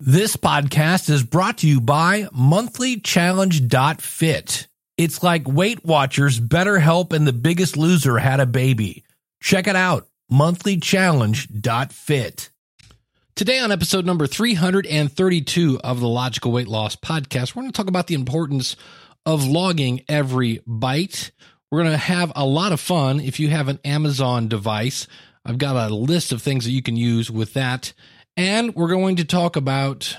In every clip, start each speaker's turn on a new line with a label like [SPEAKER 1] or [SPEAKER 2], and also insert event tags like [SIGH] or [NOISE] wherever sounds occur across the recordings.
[SPEAKER 1] This podcast is brought to you by monthlychallenge.fit. It's like Weight Watchers, BetterHelp, and The Biggest Loser had a baby. Check it out, monthlychallenge.fit.
[SPEAKER 2] Today, on episode number 332 of the Logical Weight Loss Podcast, we're going to talk about the importance of logging every bite. We're going to have a lot of fun if you have an Amazon device. I've got a list of things that you can use with that. And we're going to talk about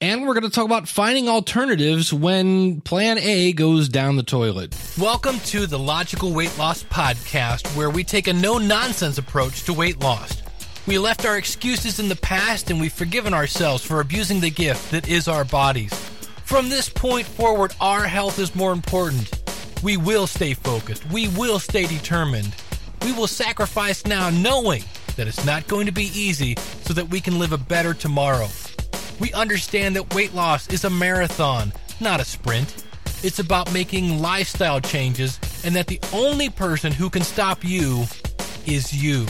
[SPEAKER 2] and we're going to talk about finding alternatives when plan A goes down the toilet.
[SPEAKER 1] Welcome to the Logical Weight Loss Podcast, where we take a no nonsense approach to weight loss. We left our excuses in the past and we've forgiven ourselves for abusing the gift that is our bodies. From this point forward, our health is more important. We will stay focused. We will stay determined. We will sacrifice now knowing that it's not going to be easy so that we can live a better tomorrow. We understand that weight loss is a marathon, not a sprint. It's about making lifestyle changes, and that the only person who can stop you is you.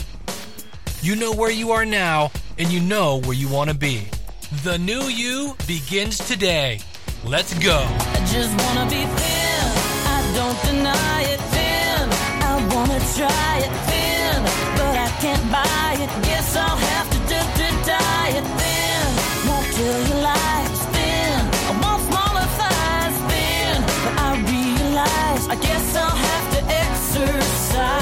[SPEAKER 1] You know where you are now, and you know where you want to be. The new you begins today. Let's go.
[SPEAKER 3] I just wanna be thin. I don't deny it thin. I wanna try it thin, can't buy it. Guess I'll have to do to diet thin. Won't kill your life thin. I want smaller thighs thin, but I realize I guess I'll have to exercise.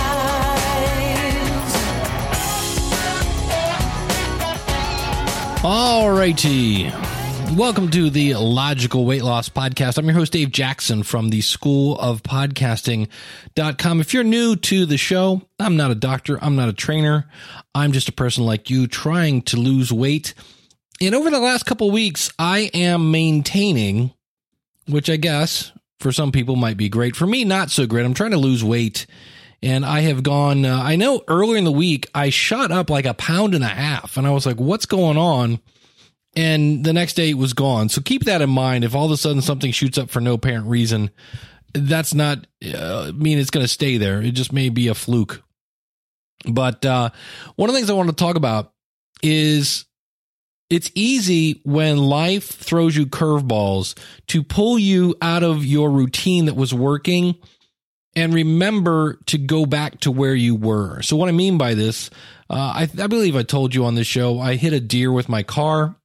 [SPEAKER 2] Alrighty. Welcome to the Logical Weight Loss Podcast. I'm your host, Dave Jackson from the School of Podcasting.com. If you're new to the show, I'm not a doctor, I'm not a trainer. I'm just a person like you trying to lose weight. And over the last couple weeks, I am maintaining, which I guess for some people might be great. For me, not so great. I'm trying to lose weight. And I have gone, uh, I know earlier in the week, I shot up like a pound and a half. And I was like, what's going on? And the next day it was gone. So keep that in mind. If all of a sudden something shoots up for no apparent reason, that's not uh, mean it's going to stay there. It just may be a fluke. But uh, one of the things I want to talk about is it's easy when life throws you curveballs to pull you out of your routine that was working and remember to go back to where you were. So what I mean by this, uh, I, I believe I told you on this show, I hit a deer with my car.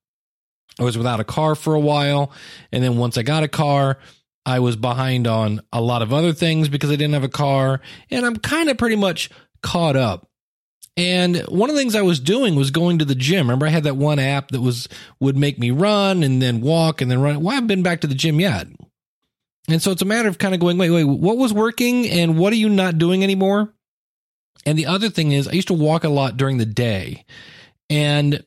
[SPEAKER 2] I was without a car for a while. And then once I got a car, I was behind on a lot of other things because I didn't have a car. And I'm kind of pretty much caught up. And one of the things I was doing was going to the gym. Remember, I had that one app that was would make me run and then walk and then run. Well, I haven't been back to the gym yet. And so it's a matter of kind of going, wait, wait, what was working and what are you not doing anymore? And the other thing is, I used to walk a lot during the day. And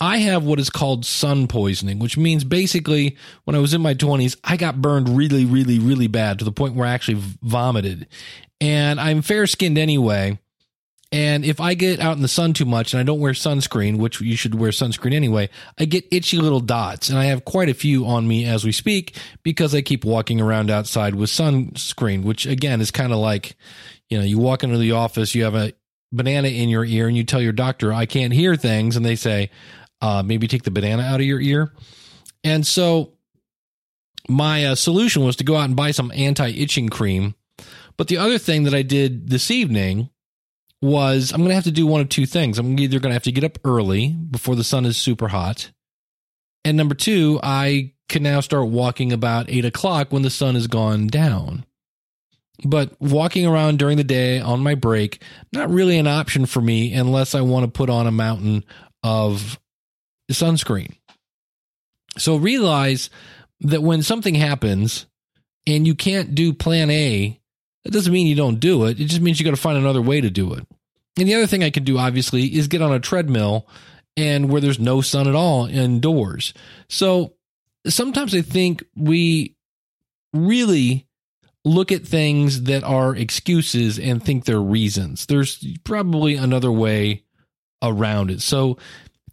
[SPEAKER 2] I have what is called sun poisoning, which means basically when I was in my 20s, I got burned really, really, really bad to the point where I actually vomited. And I'm fair skinned anyway. And if I get out in the sun too much and I don't wear sunscreen, which you should wear sunscreen anyway, I get itchy little dots. And I have quite a few on me as we speak because I keep walking around outside with sunscreen, which again is kind of like, you know, you walk into the office, you have a banana in your ear and you tell your doctor, I can't hear things. And they say, uh, maybe take the banana out of your ear. And so my uh, solution was to go out and buy some anti itching cream. But the other thing that I did this evening was I'm going to have to do one of two things. I'm either going to have to get up early before the sun is super hot. And number two, I can now start walking about eight o'clock when the sun has gone down. But walking around during the day on my break, not really an option for me unless I want to put on a mountain of sunscreen. So realize that when something happens and you can't do plan A, that doesn't mean you don't do it. It just means you got to find another way to do it. And the other thing I can do, obviously, is get on a treadmill and where there's no sun at all indoors. So sometimes I think we really look at things that are excuses and think they're reasons. There's probably another way around it. So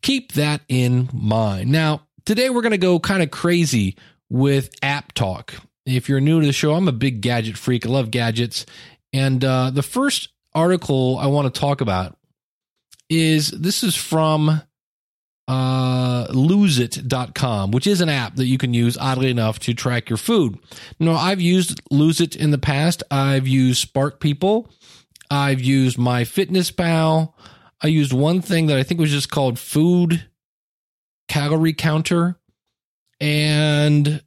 [SPEAKER 2] keep that in mind. Now, today we're going to go kind of crazy with app talk. If you're new to the show, I'm a big gadget freak. I love gadgets. And uh, the first article I want to talk about is this is from uh, loseit.com, which is an app that you can use, oddly enough, to track your food. Now, I've used Loseit in the past. I've used Spark People. I've used My Fitness Pal. I used one thing that I think was just called Food Calorie Counter. And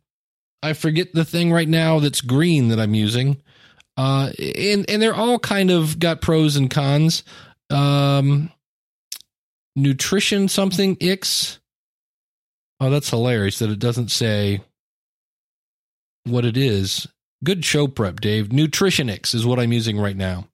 [SPEAKER 2] I forget the thing right now that's green that I'm using. Uh, and, and they're all kind of got pros and cons. Um, nutrition something X. Oh, that's hilarious that it doesn't say what it is. Good show prep, Dave. Nutritionix is what I'm using right now.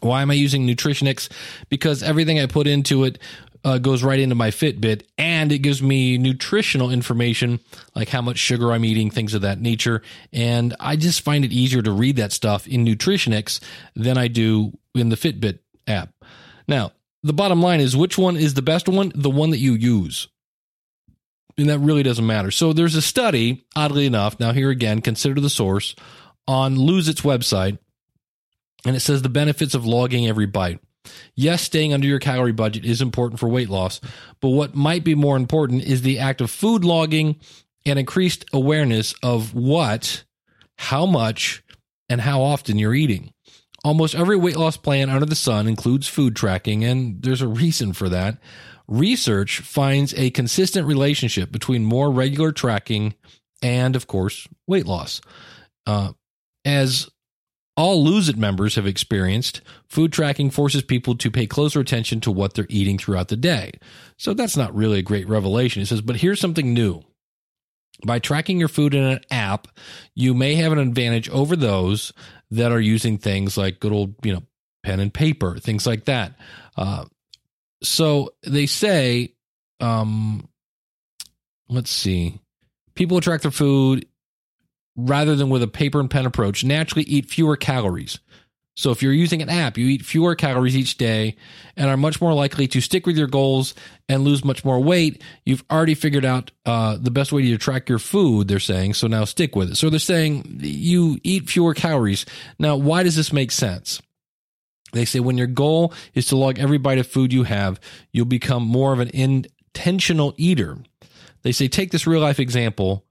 [SPEAKER 2] Why am I using Nutritionix? Because everything I put into it uh, goes right into my Fitbit and it gives me nutritional information like how much sugar I'm eating, things of that nature. And I just find it easier to read that stuff in Nutritionix than I do in the Fitbit app. Now, the bottom line is which one is the best one? The one that you use. And that really doesn't matter. So there's a study, oddly enough, now here again, consider the source, on Lose It's website. And it says the benefits of logging every bite. Yes, staying under your calorie budget is important for weight loss, but what might be more important is the act of food logging and increased awareness of what, how much, and how often you're eating. Almost every weight loss plan under the sun includes food tracking, and there's a reason for that. Research finds a consistent relationship between more regular tracking and, of course, weight loss. Uh, as all Lose It members have experienced, food tracking forces people to pay closer attention to what they're eating throughout the day. So that's not really a great revelation. It says, but here's something new. By tracking your food in an app, you may have an advantage over those that are using things like good old, you know, pen and paper, things like that. Uh, so they say, um, let's see, people who track their food rather than with a paper and pen approach naturally eat fewer calories. So if you're using an app, you eat fewer calories each day and are much more likely to stick with your goals and lose much more weight. You've already figured out uh, the best way to track your food, they're saying. So now stick with it. So they're saying you eat fewer calories. Now, why does this make sense? They say when your goal is to log every bite of food you have, you'll become more of an intentional eater. They say take this real life example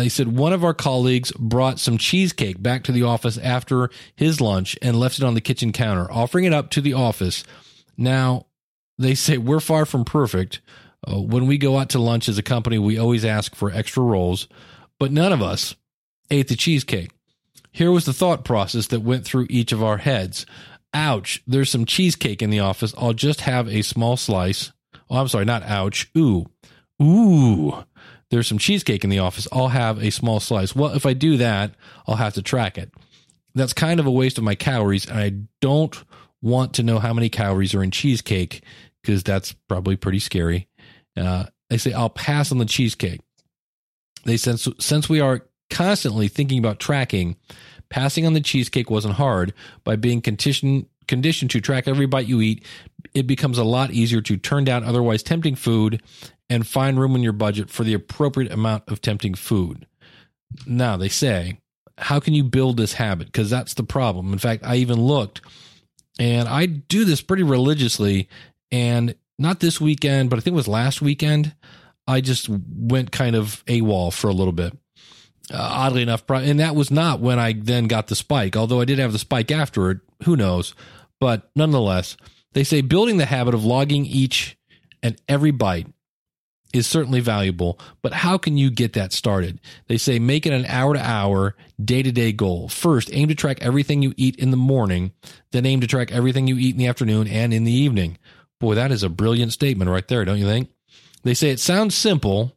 [SPEAKER 2] he said one of our colleagues brought some cheesecake back to the office after his lunch and left it on the kitchen counter, offering it up to the office. Now, they say we're far from perfect. Uh, when we go out to lunch as a company, we always ask for extra rolls, but none of us ate the cheesecake. Here was the thought process that went through each of our heads. Ouch, there's some cheesecake in the office. I'll just have a small slice. Oh, I'm sorry, not ouch. Ooh. Ooh there's some cheesecake in the office. I'll have a small slice. Well, if I do that, I'll have to track it. That's kind of a waste of my calories. And I don't want to know how many calories are in cheesecake because that's probably pretty scary. Uh, they say I'll pass on the cheesecake. They since since we are constantly thinking about tracking, passing on the cheesecake wasn't hard. By being conditioned conditioned to track every bite you eat, it becomes a lot easier to turn down otherwise tempting food and find room in your budget for the appropriate amount of tempting food. Now, they say, how can you build this habit? Because that's the problem. In fact, I even looked and I do this pretty religiously. And not this weekend, but I think it was last weekend. I just went kind of AWOL for a little bit. Uh, oddly enough, and that was not when I then got the spike, although I did have the spike afterward. Who knows? But nonetheless, they say building the habit of logging each and every bite is certainly valuable, but how can you get that started? They say make it an hour to hour, day to day goal. First, aim to track everything you eat in the morning, then aim to track everything you eat in the afternoon and in the evening. Boy, that is a brilliant statement right there, don't you think? They say it sounds simple,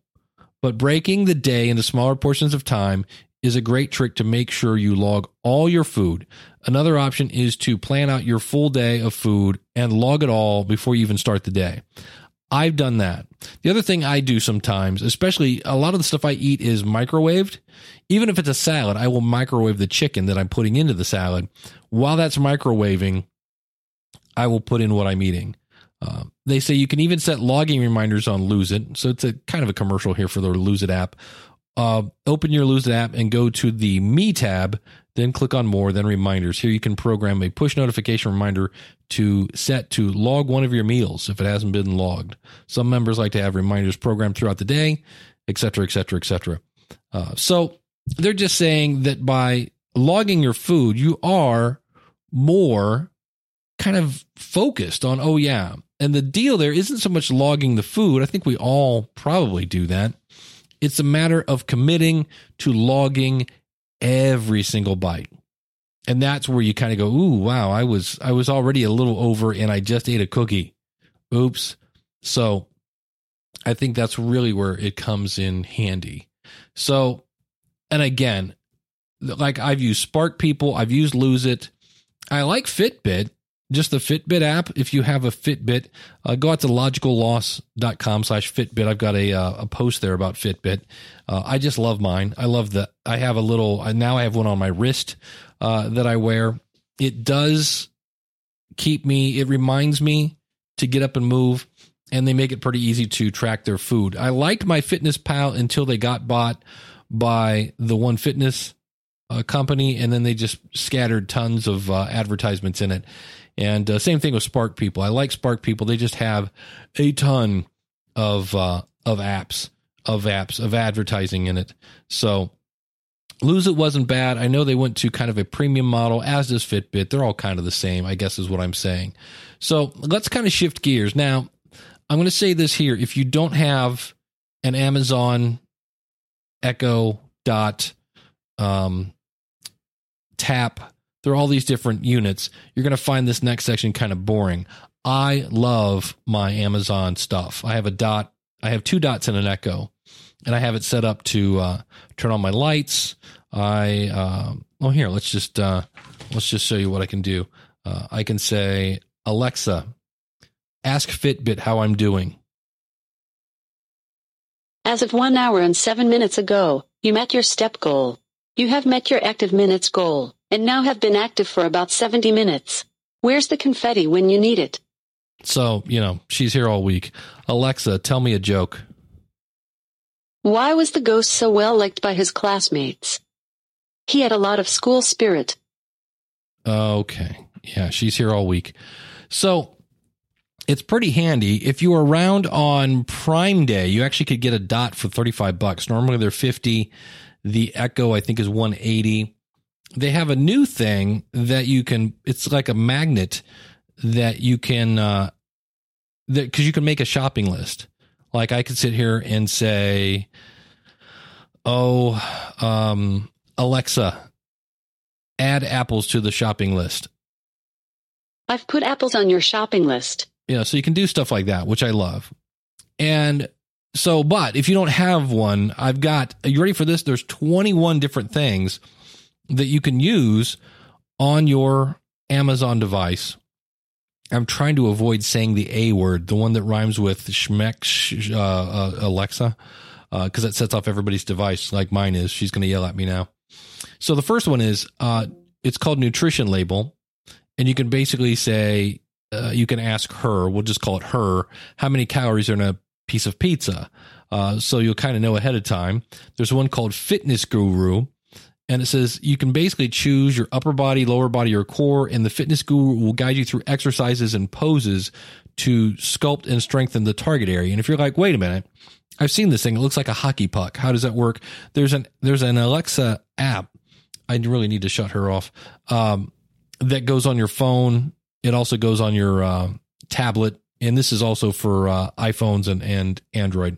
[SPEAKER 2] but breaking the day into smaller portions of time is a great trick to make sure you log all your food. Another option is to plan out your full day of food and log it all before you even start the day. I've done that. The other thing I do sometimes, especially a lot of the stuff I eat is microwaved. Even if it's a salad, I will microwave the chicken that I'm putting into the salad. While that's microwaving, I will put in what I'm eating. Uh, they say you can even set logging reminders on Lose It. So it's a kind of a commercial here for the Lose It app. Uh, open your Lose It app and go to the Me tab, then click on More, then Reminders. Here you can program a push notification reminder to set to log one of your meals if it hasn't been logged. Some members like to have reminders programmed throughout the day, et cetera, et cetera, et cetera. Uh, so they're just saying that by logging your food, you are more kind of focused on, oh, yeah. And the deal there isn't so much logging the food. I think we all probably do that. It's a matter of committing to logging every single bite. And that's where you kind of go, ooh, wow, I was I was already a little over and I just ate a cookie. Oops. So I think that's really where it comes in handy. So, and again, like I've used Spark People, I've used Lose It. I like Fitbit, just the Fitbit app. If you have a Fitbit, uh, go out to logicalloss.com slash Fitbit. I've got a, uh, a post there about Fitbit. Uh, I just love mine. I love that. I have a little, now I have one on my wrist uh, that I wear. It does keep me, it reminds me to get up and move and they make it pretty easy to track their food. I liked my Fitness Pal until they got bought by the One Fitness uh, company, and then they just scattered tons of uh, advertisements in it. And uh, same thing with Spark People. I like Spark People. They just have a ton of uh, of apps, of apps, of advertising in it. So Lose It wasn't bad. I know they went to kind of a premium model, as does Fitbit. They're all kind of the same, I guess, is what I'm saying. So let's kind of shift gears now. I'm going to say this here. If you don't have an Amazon Echo dot um, tap, there are all these different units. You're going to find this next section kind of boring. I love my Amazon stuff. I have a dot. I have two dots in an Echo, and I have it set up to uh, turn on my lights. I uh, well here let's just uh, let's just show you what I can do. Uh, I can say Alexa, Ask Fitbit how I'm doing.
[SPEAKER 4] As of one hour and seven minutes ago, you met your step goal. You have met your active minutes goal, and now have been active for about 70 minutes. Where's the confetti when you need it?
[SPEAKER 2] So, you know, she's here all week. Alexa, tell me a joke.
[SPEAKER 4] Why was the ghost so well liked by his classmates? He had a lot of school spirit.
[SPEAKER 2] Okay. Yeah, she's here all week. So, it's pretty handy. If you were around on Prime Day, you actually could get a dot for 35 bucks. Normally they're 50. The Echo, I think, is 180. They have a new thing that you can, it's like a magnet that you can, uh, that, cause you can make a shopping list. Like I could sit here and say, Oh, um, Alexa, add apples to the shopping list.
[SPEAKER 4] I've put apples on your shopping list.
[SPEAKER 2] You know, so you can do stuff like that, which I love. And so, but if you don't have one, I've got, are you ready for this? There's 21 different things that you can use on your Amazon device. I'm trying to avoid saying the A word, the one that rhymes with Schmeck uh, uh, Alexa, because uh, that sets off everybody's device like mine is. She's going to yell at me now. So the first one is uh, it's called Nutrition Label. And you can basically say, uh, you can ask her, we'll just call it her, how many calories are in a piece of pizza. So you'll kind of know ahead of time. There's one called Fitness Guru, and it says you can basically choose your upper body, lower body, or core, and the Fitness Guru will guide you through exercises and poses to sculpt and strengthen the target area. And if you're like, wait a minute, I've seen this thing. It looks like a hockey puck. How does that work? There's an there's an Alexa app. I really need to shut her off. Um, that goes on your phone it also goes on your uh, tablet, and this is also for uh, iPhones and, and Android.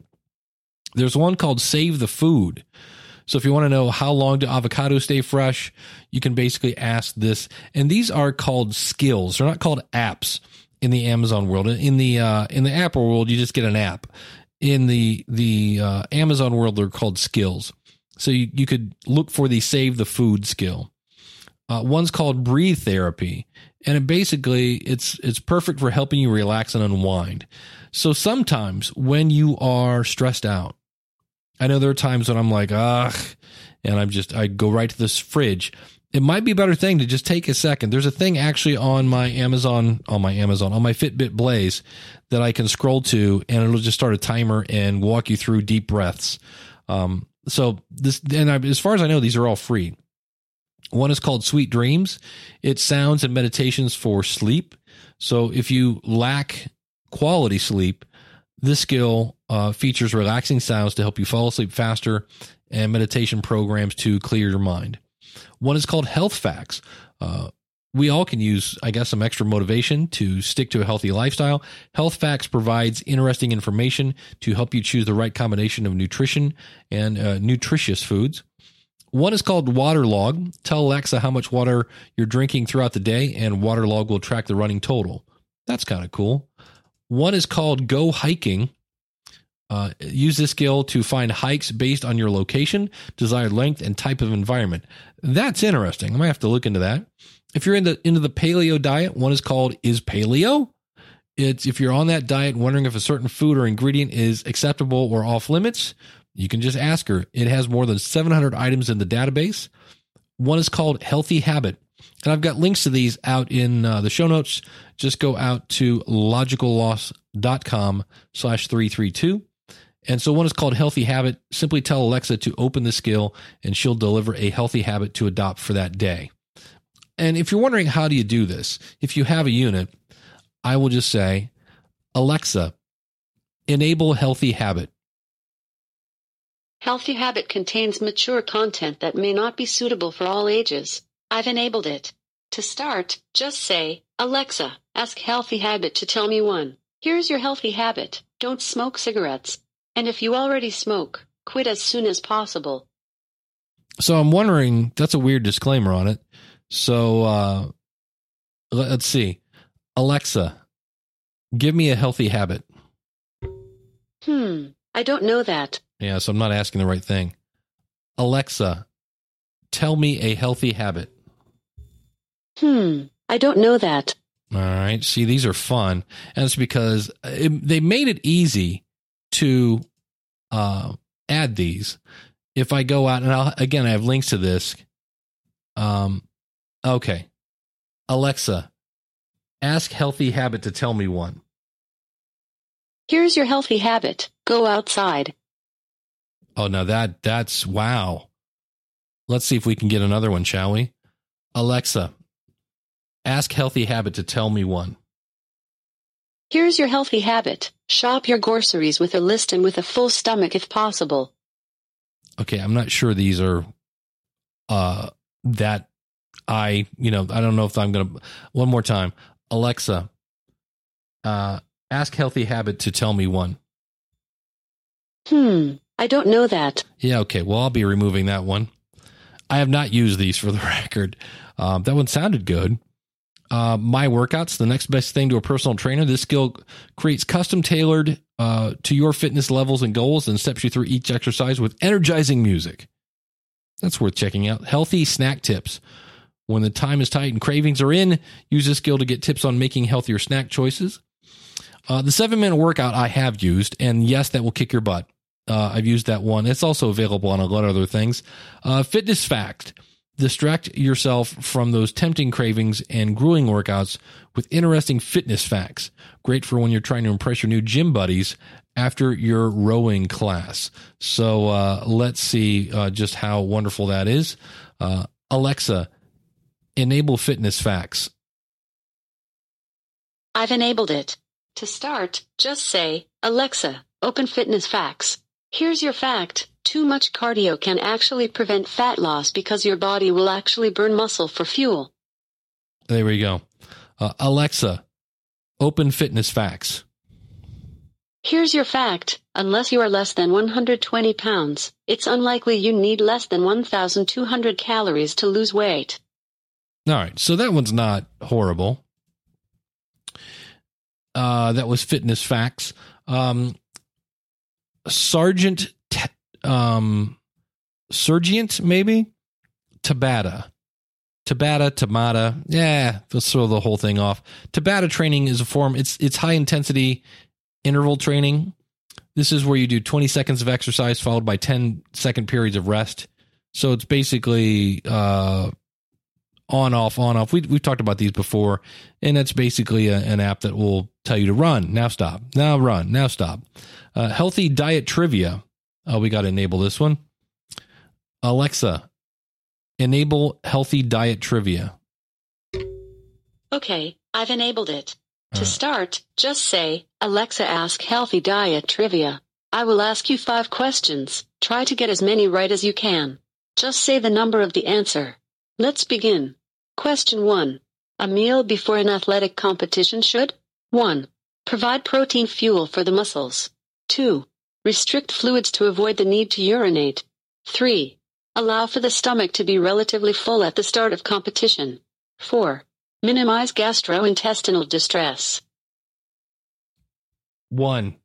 [SPEAKER 2] There's one called Save the Food. So if you want to know how long do avocados stay fresh, you can basically ask this. And these are called skills. They're not called apps in the Amazon world. In the uh, in the Apple world, you just get an app. In the the uh, Amazon world, they're called skills. So you, you could look for the save the food skill. Uh, one's called breathe therapy, and it basically it's it's perfect for helping you relax and unwind. So sometimes when you are stressed out, I know there are times when I'm like, ugh, and I'm just I go right to this fridge. It might be a better thing to just take a second. There's a thing actually on my Amazon, on my Amazon, on my Fitbit Blaze that I can scroll to, and it'll just start a timer and walk you through deep breaths. Um, so this, and I, as far as I know, these are all free. One is called Sweet Dreams. It's sounds and meditations for sleep. So if you lack quality sleep, this skill uh, features relaxing sounds to help you fall asleep faster and meditation programs to clear your mind. One is called Health Facts. Uh, we all can use, I guess, some extra motivation to stick to a healthy lifestyle. Health Facts provides interesting information to help you choose the right combination of nutrition and uh, nutritious foods. One is called Waterlog. Tell Alexa how much water you're drinking throughout the day, and Waterlog will track the running total. That's kind of cool. One is called Go Hiking. Uh, use this skill to find hikes based on your location, desired length, and type of environment. That's interesting. I might have to look into that. If you're into into the paleo diet, one is called Is Paleo. It's if you're on that diet wondering if a certain food or ingredient is acceptable or off limits, you can just ask her. It has more than 700 items in the database. One is called Healthy Habit. And I've got links to these out in uh, the show notes. Just go out to logicalloss.com slash 332. And so one is called Healthy Habit. Simply tell Alexa to open the skill and she'll deliver a healthy habit to adopt for that day. And if you're wondering how do you do this, if you have a unit, I will just say, Alexa, enable healthy habit.
[SPEAKER 4] Healthy Habit contains mature content that may not be suitable for all ages. I've enabled it. To start, just say, Alexa, ask Healthy Habit to tell me one. Here's your healthy habit. Don't smoke cigarettes. And if you already smoke, quit as soon as possible.
[SPEAKER 2] So I'm wondering, that's a weird disclaimer on it. So uh, let- let's see. Alexa, give me a healthy habit.
[SPEAKER 4] Hmm, I don't know that.
[SPEAKER 2] Yeah, so I'm not asking the right thing. Alexa, tell me a healthy habit.
[SPEAKER 4] Hmm, I don't know that.
[SPEAKER 2] All right. See, these are fun. And it's because it, they made it easy to uh, add these. If I go out and I'll, again, I have links to this. Um, okay. Alexa, ask Healthy Habit to tell me one.
[SPEAKER 4] Here's your healthy habit. Go outside.
[SPEAKER 2] Oh, now that, that's wow. Let's see if we can get another one, shall we? Alexa, ask Healthy Habit to tell me one.
[SPEAKER 4] Here's your healthy habit. Shop your groceries with a list and with a full stomach if possible.
[SPEAKER 2] okay, I'm not sure these are uh that I, you know, I don't know if I'm going to one more time. Alexa, uh ask Healthy Habit to tell me one.
[SPEAKER 4] Hmm, I don't know that.
[SPEAKER 2] Yeah, okay. Well, I'll be removing that one. I have not used these for the [LAUGHS] record. Um, that one sounded good. Uh, my workouts, the next best thing to a personal trainer. This skill creates custom tailored uh, to your fitness levels and goals and steps you through each exercise with energizing music. That's worth checking out. Healthy snack tips. When the time is tight and cravings are in, use this skill to get tips on making healthier snack choices. Uh, the seven minute workout I have used, and yes, that will kick your butt. Uh, I've used that one. It's also available on a lot of other things. Uh, fitness fact distract yourself from those tempting cravings and grueling workouts with interesting fitness facts. Great for when you're trying to impress your new gym buddies after your rowing class. So uh, let's see uh, just how wonderful that is. Uh, Alexa, enable fitness facts.
[SPEAKER 4] I've enabled it. To start, just say, Alexa, open fitness facts. Here's your fact. Too much cardio can actually prevent fat loss because your body will actually burn muscle for fuel.
[SPEAKER 2] There we go. Uh, Alexa, open fitness facts.
[SPEAKER 4] Here's your fact. Unless you are less than 120 pounds, it's unlikely you need less than 1,200 calories to lose weight.
[SPEAKER 2] All right, so that one's not horrible. Uh, that was fitness facts. Um, Sergeant, um, Sergeant, maybe Tabata, Tabata, Tamata. Yeah, let's throw the whole thing off. Tabata training is a form. It's it's high intensity interval training. This is where you do 20 seconds of exercise followed by 10 second periods of rest. So it's basically uh, on off on off. We we've talked about these before, and that's basically a, an app that will tell you to run now, stop now, run now, stop. Uh, healthy diet trivia. Oh, we got to enable this one. Alexa, Enable healthy diet trivia.
[SPEAKER 4] Okay, I've enabled it. To
[SPEAKER 2] Uh.
[SPEAKER 4] start, just say, Alexa ask healthy diet trivia. I will ask you five questions. Try to get as many right as you can. Just say the number of the answer. Let's begin. Question 1. A meal before an athletic competition should 1. Provide protein fuel for the muscles. 2. Restrict fluids to avoid the need to urinate. 3. Allow for the stomach to be relatively full at the start of competition. 4. Minimize gastrointestinal distress.
[SPEAKER 2] One.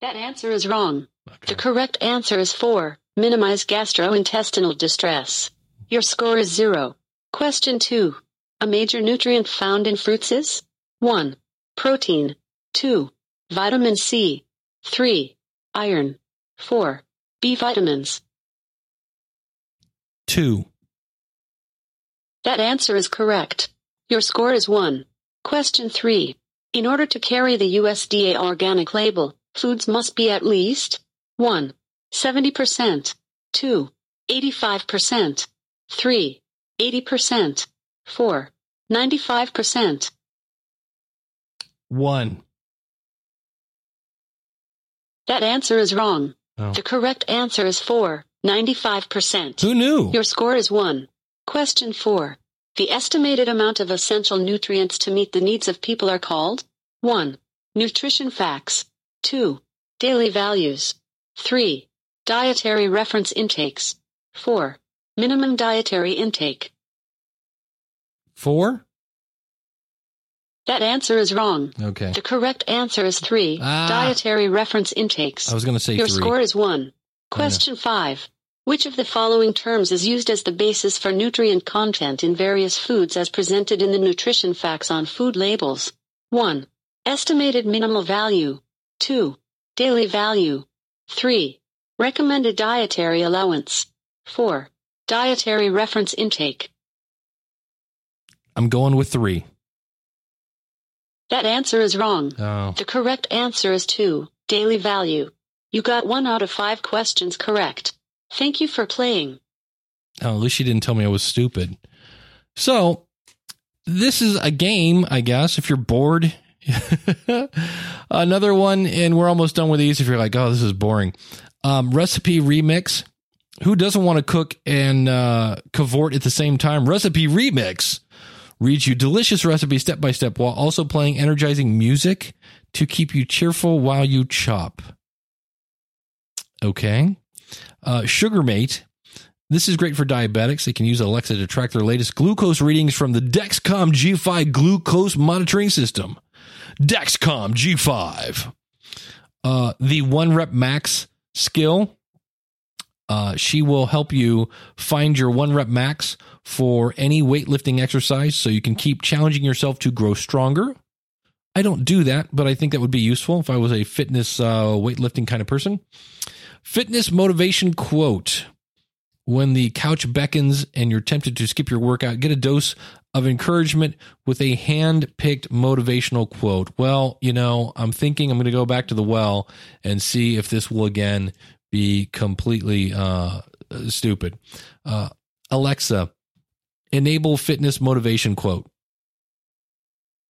[SPEAKER 4] That answer is wrong.
[SPEAKER 2] Okay.
[SPEAKER 4] The correct answer is 4. Minimize gastrointestinal distress. Your score is 0. Question 2. A major nutrient found in fruits is 1. Protein. 2. Vitamin C. 3. Iron. 4. B vitamins.
[SPEAKER 2] Two.
[SPEAKER 4] That answer is correct. Your score is 1. Question 3. In order to carry the USDA organic label, foods must be at least 1. 70%, 2. 85%, 3. 80%, 4. 95%.
[SPEAKER 2] One.
[SPEAKER 4] That answer is wrong.
[SPEAKER 2] Oh.
[SPEAKER 4] The correct answer is 4. 95%.
[SPEAKER 2] Who knew?
[SPEAKER 4] Your score is 1. Question 4. The estimated amount of essential nutrients to meet the needs of people are called 1. Nutrition facts. 2. Daily values. 3. Dietary reference intakes. 4. Minimum dietary intake.
[SPEAKER 2] Four?
[SPEAKER 4] That answer is wrong.
[SPEAKER 2] Okay.
[SPEAKER 4] The correct answer is 3.
[SPEAKER 2] Ah.
[SPEAKER 4] Dietary reference intakes.
[SPEAKER 2] I was going to say
[SPEAKER 4] Your
[SPEAKER 2] three.
[SPEAKER 4] score is 1. Question 5. Which of the following terms is used as the basis for nutrient content in various foods as presented in the nutrition facts on food labels? 1. Estimated minimal value. 2. Daily value. 3. Recommended dietary allowance. 4. Dietary reference intake.
[SPEAKER 2] I'm going with three.
[SPEAKER 4] That answer is wrong.
[SPEAKER 2] Oh.
[SPEAKER 4] The correct answer is 2. Daily value. You got 1 out of 5 questions correct. Thank you for playing.
[SPEAKER 2] Oh, at least she didn't tell me I was stupid. So, this is a game, I guess, if you're bored. [LAUGHS] Another one, and we're almost done with these if you're like, oh, this is boring. Um, recipe remix. Who doesn't want to cook and uh, cavort at the same time? Recipe remix reads you delicious recipes step by step while also playing energizing music to keep you cheerful while you chop. Okay. Uh, Sugarmate. This is great for diabetics. They can use Alexa to track their latest glucose readings from the Dexcom G5 glucose monitoring system. Dexcom G5. Uh, the one rep max skill. Uh, she will help you find your one rep max for any weightlifting exercise so you can keep challenging yourself to grow stronger. I don't do that, but I think that would be useful if I was a fitness, uh, weightlifting kind of person. Fitness motivation quote. When the couch beckons and you're tempted to skip your workout, get a dose of encouragement with a hand picked motivational quote. Well, you know, I'm thinking I'm going to go back to the well and see if this will again be completely uh, stupid. Uh, Alexa, enable fitness motivation quote.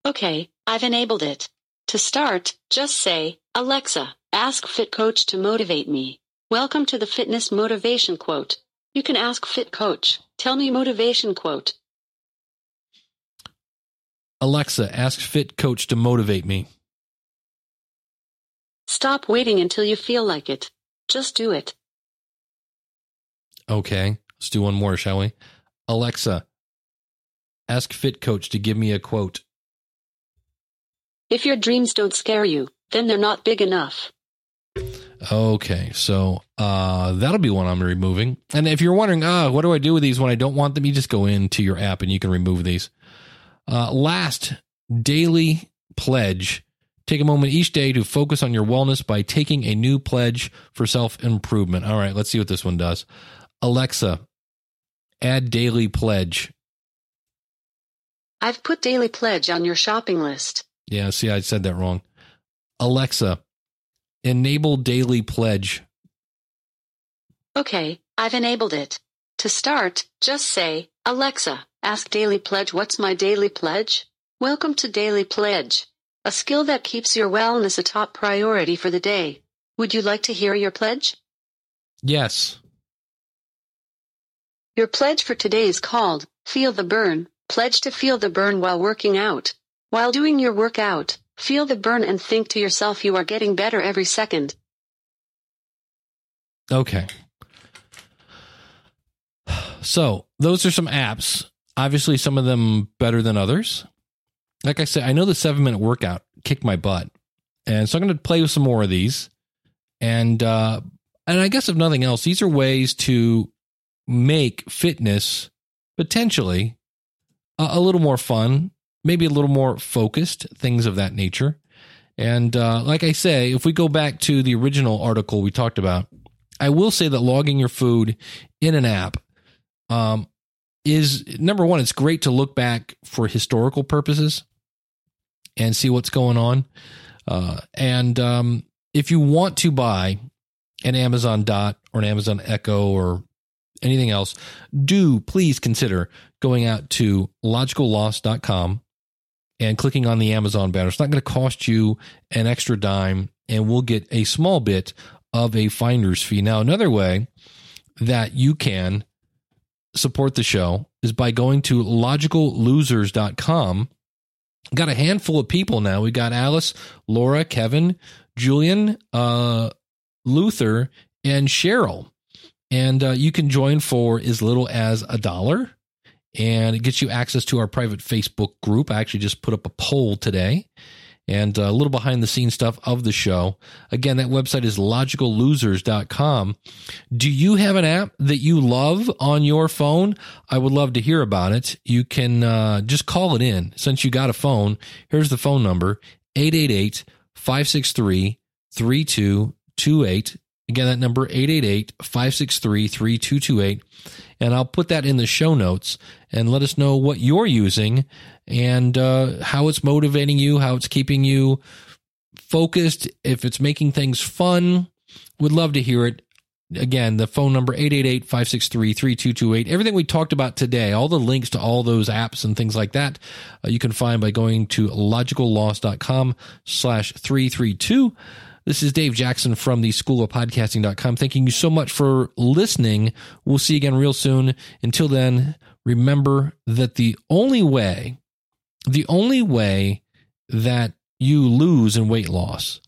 [SPEAKER 4] Okay, I've enabled it. To start, just say, Alexa, ask Fit Coach to motivate me. Welcome to the Fitness Motivation Quote. You can ask Fit Coach, tell me motivation quote.
[SPEAKER 2] Alexa, ask Fit Coach to motivate me.
[SPEAKER 4] Stop waiting until you feel like it. Just do it.
[SPEAKER 2] Okay, let's do one more, shall we? Alexa, ask Fit Coach to give me a quote.
[SPEAKER 4] If your dreams don't scare you, then they're not big enough.
[SPEAKER 2] Okay, so uh, that'll be one I'm removing. And if you're wondering, uh, what do I do with these when I don't want them? You just go into your app and you can remove these. Uh, last, daily pledge. Take a moment each day to focus on your wellness by taking a new pledge for self improvement. All right, let's see what this one does. Alexa, add daily pledge.
[SPEAKER 4] I've put Daily Pledge on your shopping list.
[SPEAKER 2] Yeah, see, I said that wrong. Alexa, enable daily pledge.
[SPEAKER 4] Okay, I've enabled it. To start, just say, Alexa, ask Daily Pledge what's my daily pledge? Welcome to Daily Pledge, a skill that keeps your wellness a top priority for the day. Would you like to hear your pledge?
[SPEAKER 2] Yes.
[SPEAKER 4] Your pledge for today is called Feel the Burn. Pledge to feel the burn while working out. While doing your workout, feel the burn and think to yourself you are getting better every second.
[SPEAKER 2] Okay. So, those are some apps. Obviously, some of them better than others. Like I said, I know the seven minute workout kicked my butt. And so I'm going to play with some more of these. And, uh, and I guess if nothing else, these are ways to make fitness potentially a, a little more fun, maybe a little more focused, things of that nature. And uh, like I say, if we go back to the original article we talked about, I will say that logging your food in an app um, is number one, it's great to look back for historical purposes and see what's going on. Uh, and um, if you want to buy an Amazon Dot or an Amazon Echo or anything else, do please consider going out to logicalloss.com and clicking on the Amazon banner. It's not going to cost you an extra dime, and we'll get a small bit of a finder's fee. Now, another way that you can support the show is by going to logicallosers.com. Got a handful of people now. We got Alice, Laura, Kevin, Julian, uh, Luther, and Cheryl. And uh, you can join for as little as a dollar. And it gets you access to our private Facebook group. I actually just put up a poll today and a little behind the scenes stuff of the show. Again, that website is logicallosers.com. Do you have an app that you love on your phone? I would love to hear about it. You can uh, just call it in. Since you got a phone, here's the phone number 888 563 3228. Again, that number 888-563-3228 and I'll put that in the show notes and let us know what you're using and uh, how it's motivating you, how it's keeping you focused, if it's making things fun. Would love to hear it. Again, the phone number 888-563-3228. Everything we talked about today, all the links to all those apps and things like that, uh, you can find by going to logicalloss.com slash 332. This is Dave Jackson from the School of Podcasting.com. Thanking you so much for listening. We'll see you again real soon. Until then, remember that the only way, the only way that you lose in weight loss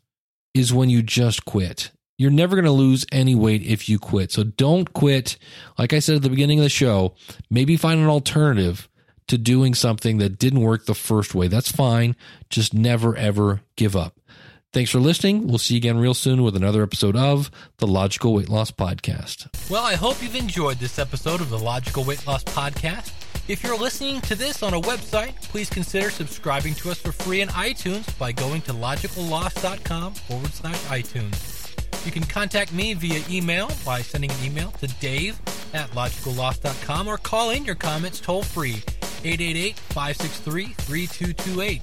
[SPEAKER 2] is when you just quit. You're never going to lose any weight if you quit. So don't quit. Like I said at the beginning of the show, maybe find an alternative to doing something that didn't work the first way. That's fine. Just never, ever give up. Thanks for listening. We'll see you again real soon with another episode of the Logical Weight Loss Podcast.
[SPEAKER 1] Well, I hope you've enjoyed this episode of the Logical Weight Loss Podcast. If you're listening to this on a website, please consider subscribing to us for free in iTunes by going to logicalloss.com forward slash iTunes. You can contact me via email by sending an email to dave at logicalloss.com or call in your comments toll free 888 563 3228.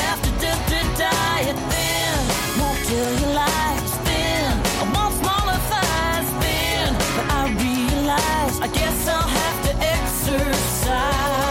[SPEAKER 3] thin, won't thin. I want smaller thighs thin, but I realize I guess I'll have to exercise.